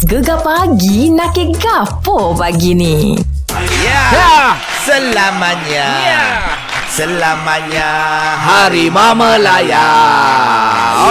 Gegar pagi nak ke gapo pagi ni? Ya. Ya. Selamanya. Ya. Selamanya Hari Mama Melaya.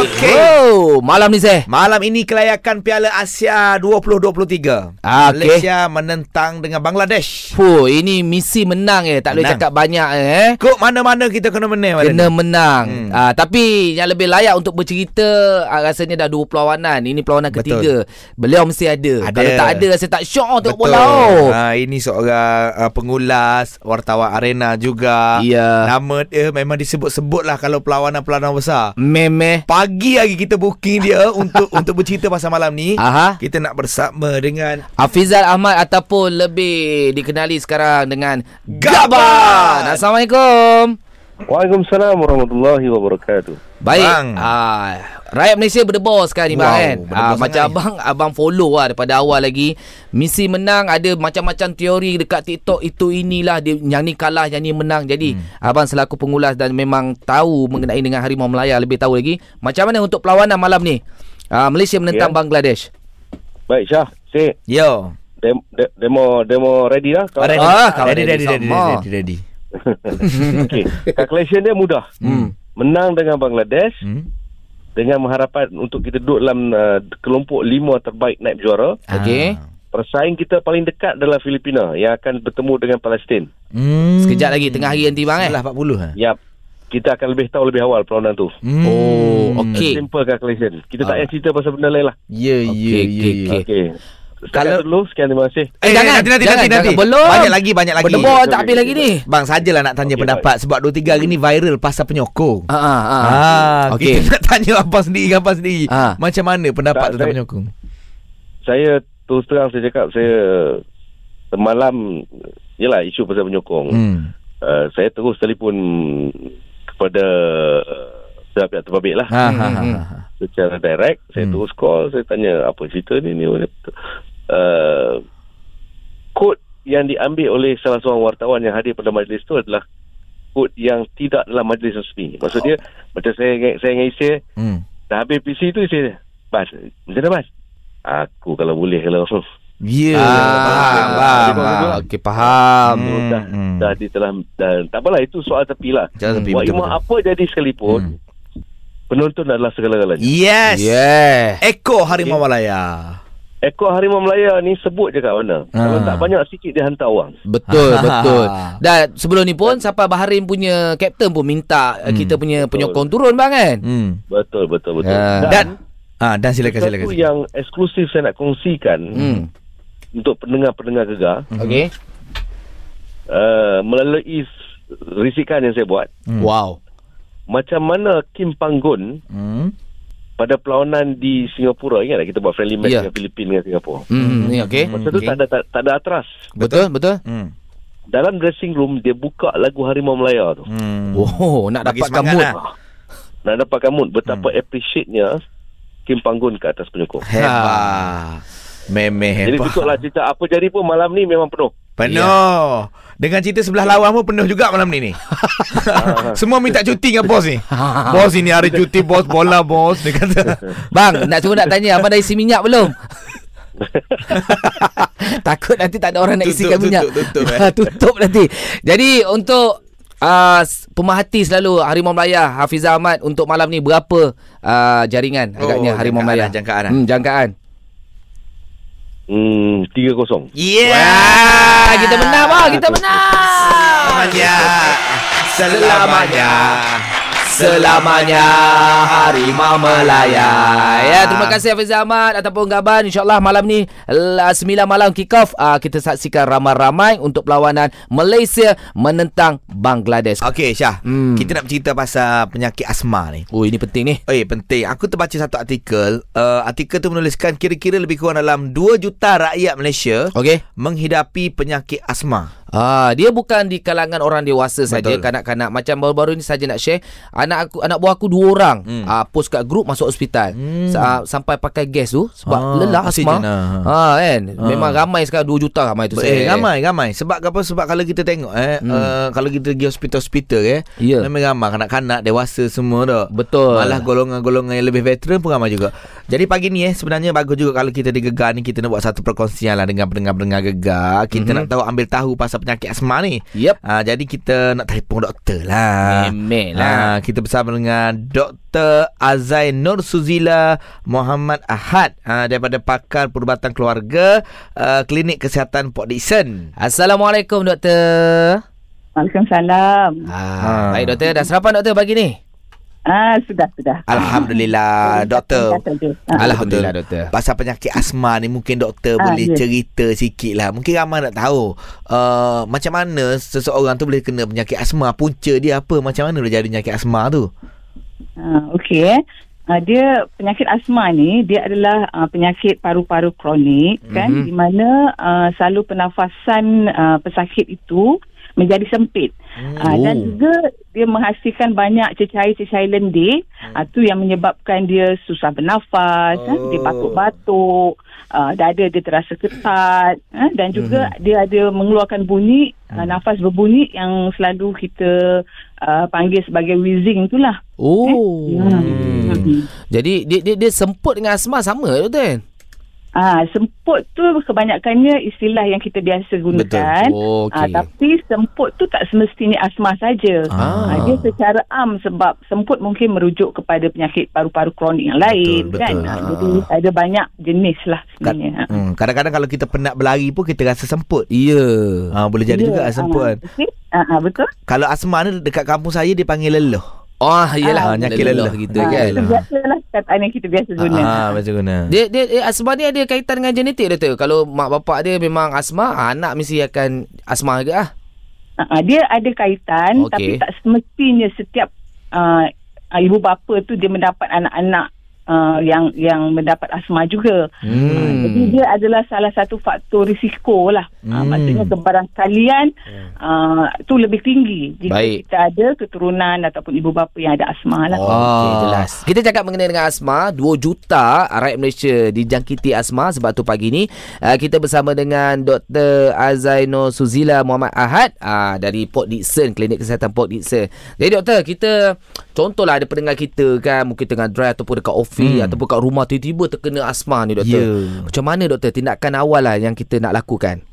Okey. Oh, malam ni Zeh. Malam ini kelayakan Piala Asia 2023. Ah, okey. Malaysia menentang dengan Bangladesh. Puh, ini misi menang eh. Tak boleh Menang. cakap banyak eh. Kok mana-mana kita kena menang Kena ni. menang. Hmm. Ah, tapi yang lebih layak untuk bercerita ah, rasanya dah dua perlawanan. Ini perlawanan Betul. ketiga. Beliau mesti ada. Ada. Kalau tak ada saya tak syok tengok Betul. bola. Oh. Ha, ini seorang uh, pengulas wartawan arena juga. Ya. Nama dia memang disebut-sebut lah kalau perlawanan-perlawanan besar. Memeh. Pagi lagi kita booking dia untuk untuk bercerita pasal malam ni. Aha. Kita nak bersama dengan Hafizal Ahmad ataupun lebih dikenali sekarang dengan Gaban. Gaban. Assalamualaikum. Waalaikumsalam warahmatullahi wabarakatuh. Baik. Bang. Ah, rakyat Malaysia berdebar sekarang ni bang Wow, kan. berdebar Ah, sangat macam ni. abang abang follow lah daripada awal lagi. Misi menang ada macam-macam teori dekat TikTok itu inilah dia yang ni kalah yang ni menang. Jadi hmm. abang selaku pengulas dan memang tahu mengenai dengan Harimau Melaya lebih tahu lagi. Macam mana untuk perlawanan malam ni? Ah, Malaysia menentang Ya. Bangladesh. Baik Syah, Sik. Yo. Dem, de, demo demo ready lah. Oh, ready. Ah, ready, ready ready, ready, sama. ready, ready. Okey. Calculation dia mudah. Hmm. Menang dengan Bangladesh Hmm. dengan mengharapkan untuk kita duduk dalam uh, kelompok lima terbaik naib juara. Okey. Ah. Persaing kita paling dekat adalah Filipina yang akan bertemu dengan Palestin. Hmm. Sekejap lagi tengah hari nanti bang eh. Setelah 40 ha. Yap. Kita akan lebih tahu lebih awal perlawanan tu. Hmm. Oh, okey. Simple calculation. Kita tak Ah. payah cerita pasal benda lain lah. Ya, ya, ya, okey, ya. okey. Okey. Kalau- dulu sekian terima kasih. Eh, jangan, nanti, nanti, jangan, nanti, nanti. jangan. Belum. Banyak lagi, banyak lagi. Berdebar tak habis lagi ni. Bang, sajalah nak tanya Okey, pendapat sebab 2 3 hari ni viral pasal penyokong. Ah, ah, ah. Ah, Okey. kita nak tanya abang sendiri, abang sendiri. Ah. Macam mana pendapat Tak, tentang saya- penyokong? Saya terus terang saya cakap saya semalam yalah isu pasal penyokong. Hmm. Uh, saya terus telefon kepada uh, pihak-pihak terbabit lah. Ha ha ha. Hmm, ha. Secara direct saya Hmm. terus call saya tanya apa cerita ni ni uh, kod yang diambil oleh salah seorang wartawan yang hadir pada majlis tu adalah kod yang tidak dalam majlis resmi. Maksud dia macam saya saya dengan isteri Hmm. dah habis PC tu isteri dia, Bas, macam mana Bas? Aku kalau boleh kalau Ya, Ah, faham, faham. faham. Okey faham. Hmm, dah, hmm. dah di telah dan tak apalah itu soal tepi lah. Jangan tepi, apa jadi sekalipun Hmm. penonton adalah segala-galanya. Yes. Yeah. Eko Harimau Malaya. Ekor harimau Melaya ni sebut je kat mana. Kalau Ah. tak banyak sikit dia hantar orang. Betul Ha, ha, betul. ha. Dan sebelum ni pun sampai Bahrain punya kapten pun minta hmm. kita punya betul. penyokong turun bang kan. Hmm. Betul betul betul. Ya. Dan ah dan silakan silakan. satu silakan. yang eksklusif saya nak kongsikan Hmm. untuk pendengar-pendengar gegar Okey. uh, melalui risikan yang saya buat Hmm. Wow. macam mana Kim Panggun Hmm. Pada perlawanan di Singapura ingat tak kita buat friendly match Ya. dengan Filipina dengan Singapura. Hmm, ni okey. Masa tu okey. tak ada tak, tak ada atras. Betul betul. Hmm. Dalam dressing room dia buka lagu Harimau Melaya tu. Hmm. Oh, nak Bagi dapatkan semangat mood. lah. Nak dapatkan mood betapa appreciate-nya Kim Panggun ke atas penyokong. Hebat. Memeh Jadi hebat. tutuplah cerita apa jadi pun malam ni memang penuh. Penuh. Dengan cerita sebelah lawan pun penuh juga malam ni ni. Semua minta cuti dengan bos ni. bos ini hari cuti bos bola bos dia kata. Bang, nak cuba nak tanya abang dah isi minyak belum? Takut nanti tak ada orang nak Tutup, isikan tutup, minyak. tutup, eh. tutup nanti. Jadi untuk uh, pemerhati selalu Harimau Melaya Hafizah Ahmad untuk malam ni berapa uh, jaringan agaknya Oh, Harimau jangkaan Melaya? lah, jangkaan lah. Hmm, jangkaan. Hmm, 3-0. Yeah. Ah, kita menang bang, kita menang. Selamanya. Selamanya. Selamanya Harimau Melaya Ya terima kasih Hafiz Ahmad Ataupun Gaban InsyaAllah malam ni la- 9 malam kick off uh, Kita saksikan ramai-ramai Untuk perlawanan Malaysia Menentang Bangladesh. Okey Syah, Hmm. kita nak bercerita pasal penyakit asma ni. Oh ini penting ni. Eh penting. Aku terbaca satu artikel. Uh, Artikel tu menuliskan Kira-kira lebih kurang dalam 2 juta rakyat Malaysia Okey. Menghidapi penyakit asma Ah, dia bukan di kalangan orang dewasa saja, kanak-kanak. Macam baru-baru ni saja nak share, anak aku anak buah aku dua orang Hmm. ah post kat grup masuk hospital. Hmm. Sa- sampai pakai gas tu sebab Ah, lelah asma. ah. Ah kan. Ah. Memang ramai sekarang 2 juta ramai tu Eh, ramai ramai sebab apa sebab kalau kita tengok eh Hmm. uh, kalau kita pergi hospital-hospital eh Ya. memang ramai kanak-kanak dewasa semua dah. Betul. Malah golongan-golongan yang lebih veteran pun ramai juga. Jadi pagi ni eh sebenarnya bagus juga kalau kita di Gegar ni kita nak buat satu perkongsian lah dengan pendengar-pendengar Gegar. Kita Mhm. nak tahu ambil tahu pasal penyakit asma ni. Yep. Ah jadi kita nak telefon doktor lah. Memel lah. Ah, kita bersama dengan Dr. Azai Nur Suzila Muhammad Ahad ah, daripada pakar perubatan keluarga ah, Klinik Kesihatan Port Dickson. Assalamualaikum doktor. Waalaikumsalam. Ah, Ah. baik doktor, dah sarapan doktor pagi ni? Ah, sudah, sudah. Alhamdulillah doktor. Ah, Alhamdulillah doktor. Pasal penyakit asma ni mungkin doktor Ah, boleh ya. cerita sikit lah. Mungkin ramai nak tahu uh, macam mana seseorang tu boleh kena penyakit asma. Punca dia apa? Macam mana boleh jadi penyakit asma tu? ah, Okey. eh. Ah, dia penyakit asma ni dia adalah ah, penyakit paru-paru kronik kan Mhm. di mana ah, salu pernafasan ah, pesakit itu menjadi sempit. Ah, Oh. dan juga dia menghasilkan banyak cecair-cecair lendir ah, tu yang menyebabkan dia susah bernafas, ah, dia Oh. batuk-batuk, ah, dada dia terasa ketat ah, dan juga dia ada mengeluarkan bunyi ah, nafas berbunyi yang selalu kita ah, panggil sebagai wheezing itulah. Oh. Hmm. Hmm. Jadi dia, dia dia semput dengan asma sama doktor? Ah, semput tu kebanyakannya istilah yang kita biasa gunakan. Oh, Ah, okey. tapi semput tu tak semestinya asma saja. Ah. Ah. dia secara am sebab semput mungkin merujuk kepada penyakit paru-paru kronik yang lain Betul, kan. betul. Ah, Ah. jadi ada banyak jenis lah sebenarnya. Ah. Hmm, kadang-kadang kalau kita penat berlari pun kita rasa semput. Ya. Ah, boleh jadi Ya, juga semput ah, kan. okey. Ah, ah, betul. Kalau asma ni dekat kampung saya dia panggil leluh. Oh, iyalah. Ah, nyakit lelah gitu Ah, kan. biasalah kataan yang kita biasa guna. Ah, macam guna. Dia dia eh, asma ni ada kaitan dengan genetik doktor. Kalau mak bapak dia memang asma, ah, anak mesti akan asma juga ah. Uh, dia ada kaitan Okey. tapi tak semestinya setiap uh, uh, ibu bapa tu dia mendapat anak-anak uh, yang yang mendapat asma juga. Hmm. Uh, jadi dia adalah salah satu faktor risiko lah. Uh, Hmm. maksudnya kebarangkalian uh, tu lebih tinggi jika Baik. kita ada keturunan ataupun ibu bapa yang ada asma lah. Oh, Ah. okay, jelas. Kita cakap mengenai dengan asma, 2 juta rakyat Malaysia dijangkiti asma sebab tu pagi ni uh, kita bersama dengan Dr. Azaino Suzila Muhammad Ahad uh, dari Port Dickson, Klinik Kesihatan Port Dickson. Jadi doktor, kita contohlah ada pendengar kita kan mungkin tengah drive ataupun dekat office Hmm. ataupun kat rumah tiba-tiba terkena asma ni doktor. Ya. Macam mana doktor tindakan awal lah yang kita nak lakukan?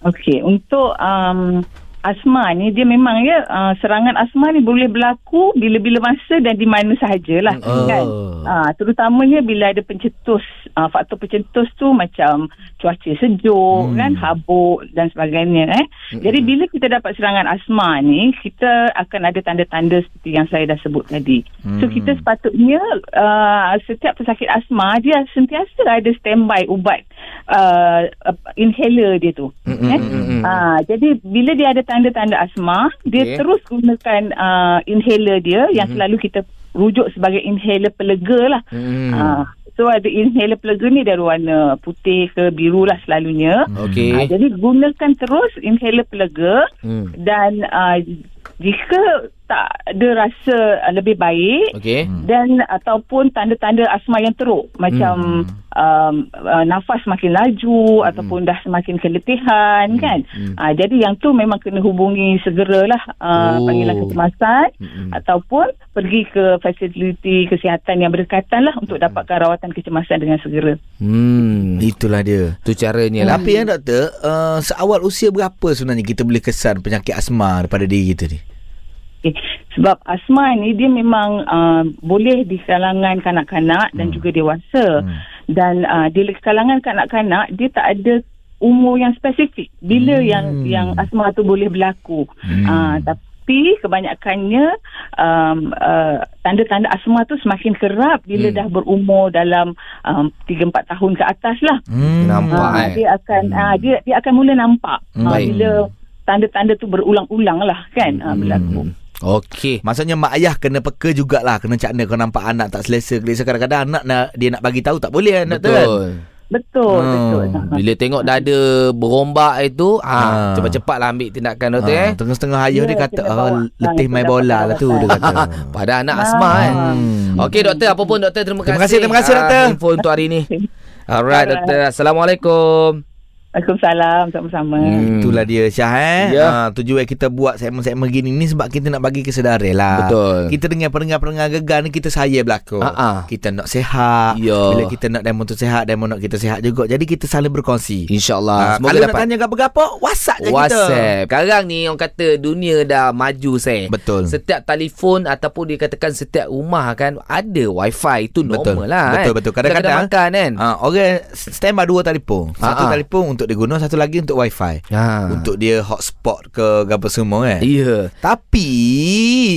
Okey, untuk um, asma ni dia memang ya uh, serangan asma ni boleh berlaku bila-bila masa dan di mana sahajalah Oh. kan. Uh, terutamanya bila ada pencetus uh, faktor pencetus tu macam cuaca sejuk Hmm. kan habuk dan sebagainya eh. Jadi bila kita dapat serangan asma ni kita akan ada tanda-tanda seperti yang saya dah sebut tadi. So Hmm. kita sepatutnya uh, setiap pesakit asma dia sentiasa ada standby ubat uh, inhaler dia tu. Mm-mm, Eh? mm-mm. Ah, jadi bila dia ada tanda-tanda asma, dia Okey. terus gunakan uh, inhaler dia yang Mhm. selalu kita rujuk sebagai inhaler pelega lah. Hmm. Ah, so ada inhaler pelega ni dari warna putih ke biru lah selalunya. Okey. Ah, jadi gunakan terus inhaler pelega Hmm. dan uh, jika tak ada rasa uh, lebih baik Okey. dan ataupun tanda-tanda asma yang teruk macam um, uh, nafas makin laju ataupun dah semakin keletihan kan Hmm. uh, jadi yang tu memang kena hubungi segeralah uh, Oh. panggilan kecemasan Mm-mm. ataupun pergi ke fasiliti kesihatan yang berdekatan lah untuk dapatkan rawatan kecemasan dengan segera Hmm. Itulah dia. Itu caranya lah. Tapi yang doktor, uh, seawal usia berapa sebenarnya kita boleh kesan penyakit asma daripada diri kita ni? Okay. Sebab asma ni dia memang uh, boleh di kalangan kanak-kanak dan Hmm. juga dewasa. Hmm. Dan uh, di kalangan kanak-kanak dia tak ada umur yang spesifik bila Hmm. yang yang asma tu boleh berlaku. Hmm. Uh, tapi kebanyakannya um, uh, tanda-tanda asma tu semakin kerap bila Hmm. dah berumur dalam um, 3-4 tahun ke atas lah. Hmm. Nampak, Ah, eh. dia akan ah, dia dia akan mula nampak Hmm. Baik. bila tanda-tanda tu berulang-ulang lah kan ah, berlaku. Hmm. Okey. Maksudnya mak ayah kena peka jugalah Kena cakna kau nampak anak tak selesa Selesa kadang-kadang anak nak, dia nak bagi tahu tak boleh kan doktor kan? Betul. Betul, Hmm. betul. Bila tengok dah ada berombak itu, Ah. ah, cepat-cepatlah ambil tindakan doktor Ah, eh. Tengah-tengah ayuh Ya, dia kata oh, letih main bola lah tu dia kata. Pada anak asma kan. Hmm. Okey doktor, apa pun doktor terima kasih. Terima kasih, terima kasih, ah, doktor. info untuk hari ini. Alright. doktor. Assalamualaikum. Waalaikumsalam sama-sama. Hmm. Itulah dia Syah eh. Ya. Ha, tujuan kita buat segmen-segmen gini ni sebab kita nak bagi kesedaran lah. Betul. Kita dengar pendengar-pendengar gegar ni kita saya belakang. Ha, ha. Kita nak sehat. Ya. Bila kita nak demo tu sehat, demo nak kita sehat juga. Jadi kita saling berkongsi. InsyaAllah. Ha, Semoga kalau nak dapat tanya apa-apa, WhatsApp je kita. WhatsApp. Sekarang ni orang kata dunia dah maju saya. Betul. Setiap telefon ataupun dikatakan setiap rumah kan ada wifi itu Betul. normal lah Betul, kan. betul. Kadang-kadang- makan kan. Ha, orang standby dua telefon. Satu ha. telefon untuk diguna, satu lagi untuk wifi. Ha. Untuk dia hotspot ke apa semua kan. Ya. Tapi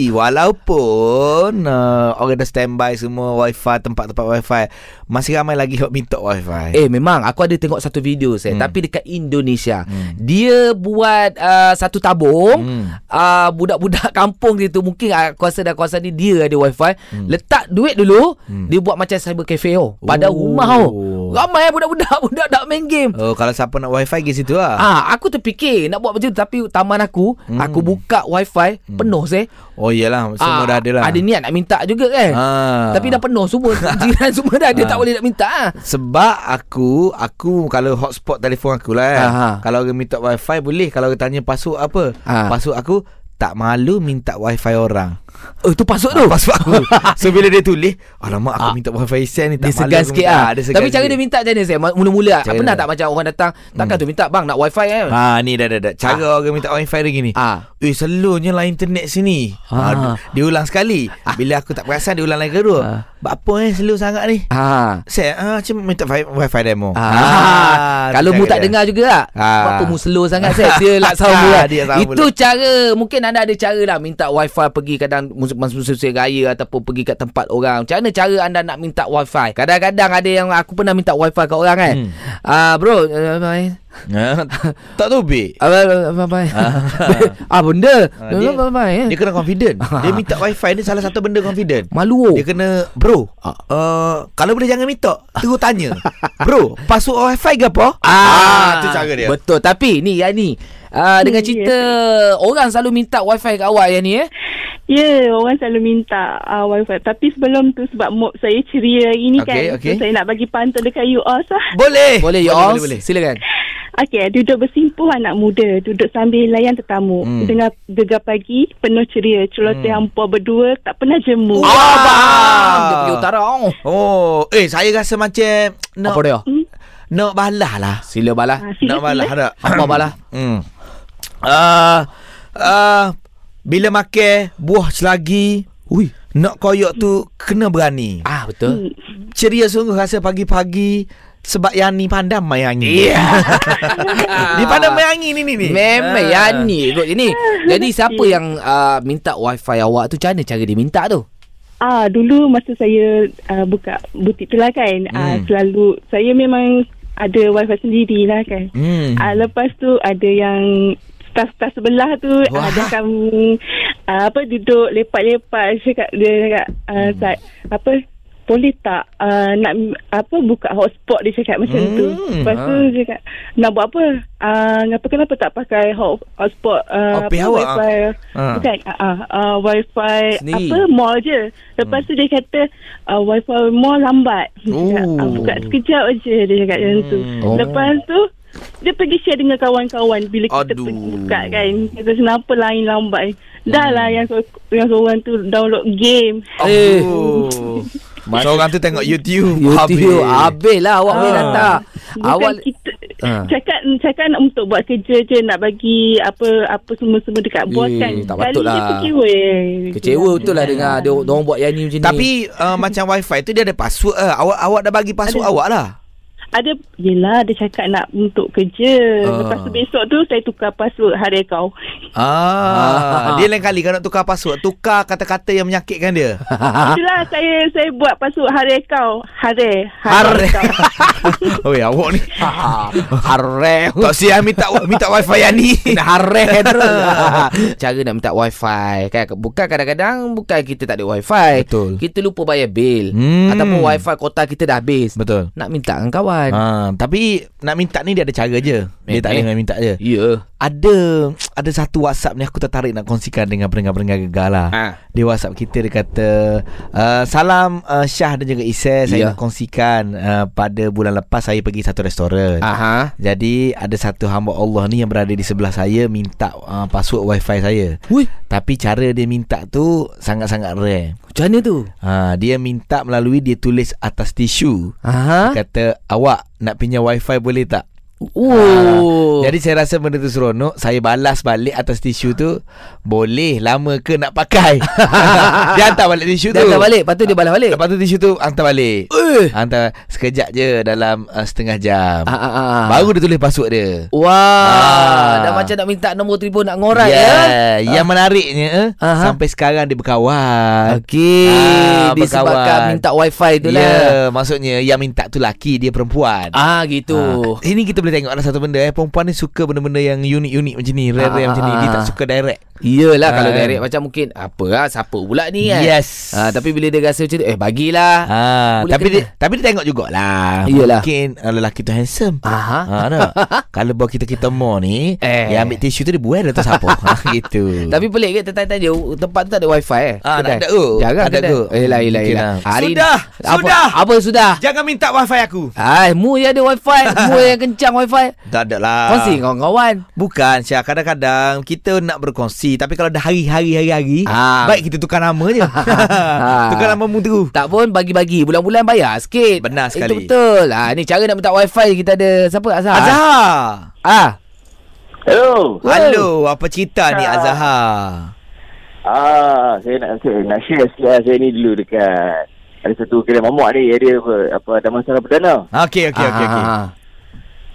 walaupun uh, orang dah standby semua wifi tempat-tempat wifi masih ramai lagi yang minta wifi. Eh memang aku ada tengok satu video saya Hmm. tapi dekat Indonesia dia buat uh, satu tabung Hmm. uh, budak-budak kampung gitu mungkin uh, kuasa dah kuasa ni dia ada wifi letak duit dulu dia buat macam cyber cafe oh pada Hmm. Oh. rumah oh ramai budak-budak budak nak main game Oh kalau siapa nak wifi pergi situ lah. Ah, aku terfikir nak buat macam tu tapi taman aku, Hmm. aku buka wifi penuh saya. Oh iyalah semua Ah, dah ada lah. Ada niat nak minta juga kan. Ah. Tapi dah penuh semua Jiran semua dah Dia Ah. tak boleh nak minta ah. Sebab aku Aku kalau hotspot telefon aku lah kan Aha. Kalau orang minta wifi boleh Kalau orang tanya password apa Ah. Password aku Tak malu minta wifi orang Oh tu password tu Ah, Password aku So bila dia tulis Alamak aku Ah. minta wifi sen ni Tak Dia segan sikit ah. Dia segan Tapi cara dia minta macam mana saya Mula-mula Cara pernah tak macam orang datang Takkan tu minta Bang nak wifi kan Ha ni dah dah dah. Cara orang minta wifi dia gini. Ah. Eh selalunya lah internet sini. Ah. Ha. dia ulang sekali. Bila aku tak perasan dia ulang lagi kedua. Ah. Buat apa eh slow sangat ni? Ha. Saya ah cuma minta wi- wifi demo. Ah, kalau tu mu cara tak dia. dengar juga tak Ah. Apa mu slow sangat saya Dia lah sama Dia sama Itu cara Mungkin anda ada cara lah Minta wifi pergi kadang Musim-musim raya Ataupun pergi kat tempat orang. Macam mana cara anda nak minta wifi? Kadang-kadang ada yang Aku pernah minta wifi kat orang kan. Hmm. Ah Bro uh, apa- Ha, tak tahu be. apa apa apa ah. Benda? Ah, dia, apa dia kena confident. Dia minta wifi ni salah satu benda confident. malu. Dia kena Bro uh, Kalau boleh jangan minta Terus tanya. Bro Password wifi ke apa? Ah, tu cara dia. Betul. Tapi ni yang ni uh, Dengan Hmm, cerita Orang selalu minta wifi kat awak yang ni eh Ya, orang selalu minta uh, wifi. Tapi sebelum tu sebab mood saya ceria hari ni Okey, kan. okey. So, saya nak bagi pantun dekat you all sah. Boleh Boleh you all boleh, boleh. Silakan Okey, duduk bersimpuh anak muda. Duduk sambil layan tetamu. Hmm. Dengar gegar pagi, penuh ceria. Celoteh Hmm. hampa berdua, tak pernah jemu. Ah, bang. Dia pergi utara oh. Oh Eh saya rasa macam Nak Apa dia? Nak balah lah Sila balah Ah, sila, Nak balah tak Apa balah Hmm uh, uh, Bila makan Buah selagi Ui Nak koyok tu Kena berani Ah betul Ceria sungguh rasa pagi-pagi Sebab yang ni pandang main angin Iya Dia pandang main angin ni ni ni Memang Ah. yang ni kot ni. Jadi siapa yang uh, minta wifi awak tu macam mana cara dia minta tu? Ah, dulu masa saya uh, buka butik tu lah kan. Hmm. selalu saya memang ada wifi sendiri lah kan. Hmm. Ah, lepas tu ada yang staf-staf sebelah tu Wah. ada kami uh, apa duduk lepak-lepak cakap dia cakap uh, hmm. apa boleh tak uh, nak apa buka hotspot dia cakap macam Hmm, tu. Lepas tu ha. dia cakap nak buat apa? Uh, kenapa kenapa tak pakai hot, hotspot uh, Opih awak, wifi ah. bukan uh, uh, uh, wifi Sendiri. apa mall je. Lepas tu dia kata uh, wifi mall lambat. Dia cakap, Oh. uh, buka sekejap aje dia cakap macam tu. Oh. Lepas tu dia pergi share dengan kawan-kawan bila kita Aduh. pergi buka kan. Kata kenapa lain lambat. Dah lah yang, so- yang seorang tu download game. Eh. Oh. Seorang tu tengok YouTube. YouTube habis lah awak boleh Ah. datang. Bukan Awak kita Ah. cakap cakap nak untuk buat kerja je nak bagi apa apa semua-semua dekat bos Eh, kan. tak Kali patut dia lah. kecewa. kecewa betul lah dengar dia orang buat yang ni macam ni. Tapi uh, macam wifi tu dia ada password lah. Awak awak dah bagi password Ada. awak lah. Ada Yelah dia cakap nak untuk kerja Ah. Lepas tu besok tu Saya tukar password hari kau Ah, dia lain kali kalau nak tukar password, tukar kata-kata yang menyakitkan dia. Itulah saya Saya buat password hari kau Hari Hari. kau Oi, awak ni. Harem. Tak siap minta minta wifi yang ni. Harem terus. Cara nak minta wifi kan bukan kadang-kadang bukan kita tak ada wifi. Betul. Kita lupa bayar bil Hmm. ataupun wifi kota kita dah habis. Betul. Nak minta dengan kawan. Kawan. Ha, tapi nak minta ni dia ada cara je. Dia Eh, tak eh. boleh main minta je. Ya. Ada ada satu WhatsApp ni aku tertarik nak kongsikan dengan pendengar-pendengar gegar lah. Ha. Dia WhatsApp kita dia kata uh, salam uh, Syah dan juga Isai saya Ya. nak kongsikan uh, pada bulan lepas saya pergi satu restoran. Aha. Jadi ada satu hamba Allah ni yang berada di sebelah saya minta uh, password wifi saya. Hui, Tapi cara dia minta tu sangat-sangat rare. macam mana tu? Ha, dia minta melalui dia tulis atas tisu. Aha. Dia kata awak nak pinjam wifi boleh tak? Oh. Jadi saya rasa benda tu seronok Saya balas balik atas tisu tu Boleh lama ke nak pakai Dia hantar balik tisu dia tu hantar balik, lepas tu dia balas balik. Lepas tu tisu tu hantar balik Eh. Hantar sekejap je dalam uh, setengah jam Ah, ah, ah. Baru dia tulis password dia Wah, Ah. dah macam nak minta nombor telefon nak ngorat yeah. ya. Yang menariknya eh, Aha. Sampai sekarang dia berkawan Okey, Ah, disebabkan minta wifi tu Ya lah. yeah, Maksudnya yang minta tu laki Dia perempuan Ah gitu. Ha. Ini kita boleh tengok ada satu benda eh perempuan ni suka benda-benda yang unik-unik macam ni, rare-rare Ah, macam ni. Dia ah. tak suka direct. Iyalah Ah, kalau kan. direct macam mungkin apa lah siapa pula ni kan. Yes. Ah tapi bila dia rasa macam tu eh bagilah. Ha, Boleh tapi kena. dia tapi dia tengok jugalah. Iyalah. Mungkin uh, lelaki tu handsome. Aha. Ha, nak? Kalau bawa kita-kita more ni, Eh. dia ambil tisu tu dia buai dah tahu siapa. ha, gitu. Tapi pelik ke tanya-tanya tempat tu tak ada wifi eh? Ah, tak ada? Jarang Ada kedai. ke? Eh lah lah Mungkin lah. lah. Hari Sudah, apa, sudah. Apa sudah? Jangan minta wifi aku. Ai, mu yang ada wifi, mu yang kencang wifi. Tak ada lah. Kongsi kawan-kawan. Bukan Syah. Kadang-kadang Kita nak berkongsi Tapi kalau dah hari-hari Hari-hari Ah. Baik kita tukar nama je. Tukar nama mu terus Tak pun bagi-bagi. Bulan-bulan bayar sikit. Benar sekali. Itu betul. Ha, Ni cara nak minta wifi Kita ada Siapa? Azhar. Azhar. Ah, Hello. Halo Apa cerita ni Azhar? Ah, saya nak saya nak share sikit. Lah. Saya ni dulu dekat ada satu kedai mamak ni. Dia apa apa ada masalah perdana. Okey okey okey okey.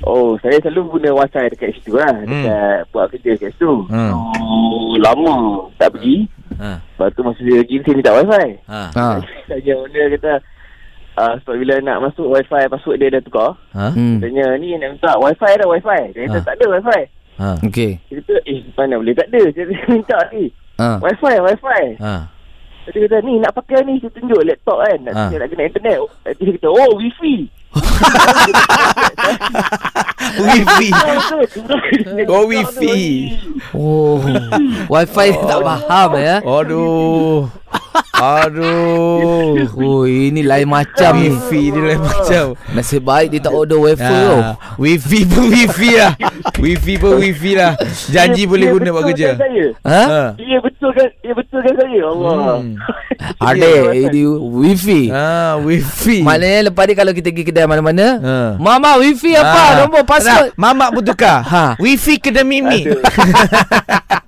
Oh, saya selalu guna wifi dekat situ lah. Dekat buat kerja dekat situ. Hmm. Oh, lama tak pergi. Ha. Lepas tu masa dia pergi saya minta wifi. Ha. Tanya owner kata ah sebab bila nak masuk wifi password dia dah tukar. Ha. Hmm. Tanya ni nak minta wifi dah wifi. Dia kata Ah. tak ada wifi. Ha. Okey. Dia kata eh mana boleh tak ada. Saya minta ni. Ah. Wifi wifi. Ha. Dia kata ni nak pakai ni Saya tunjuk laptop kan Nak, Ha. ha. nak kena internet Dia kata oh wifi Wifi. Oh wifi. Oh. wifi tak faham ya. Aduh. Aduh. Oh, ini lain macam ni. Wifi dia lain macam. Nasib baik dia tak order wifi tu. Ha. Wifi pun wifi lah. Wifi pun wifi lah. Janji boleh guna buat kerja. saya. Ha? Ha. Dia betulkan Dia betulkan saya Allah Hmm. Ini wifi. Ha, wifi. Maknanya lepas ni kalau kita pergi kedai mana-mana, Ha. Mama wifi apa? Ah. Nombor password. Nah, Mamak pun tukar. Ha. Wifi kedai Mimi.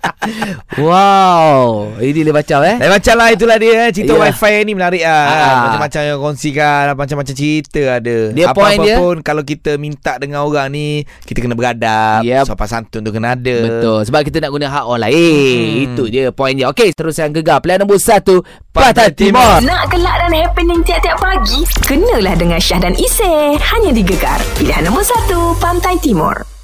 Wow. Ini dia macam eh. Lain macam lah itulah dia eh. Cerita Yalah. wifi ni menarik lah Ah. Macam-macam yang kongsikan Macam-macam cerita ada Dia point Apa-apa dia- pun Kalau kita minta dengan orang ni Kita kena beradab Yep. Sopan santun tu kena ada Betul Sebab kita nak guna hak orang lain Hmm. Itu je point dia Okey Terusan gegar Pilihan nombor 1 Pantai Pantai Timur Nak gelak dan happening tiap-tiap pagi? Kenalah dengan Syah dan Isy. Hanya di Gegar. Pilihan nombor 1, Pantai Timur.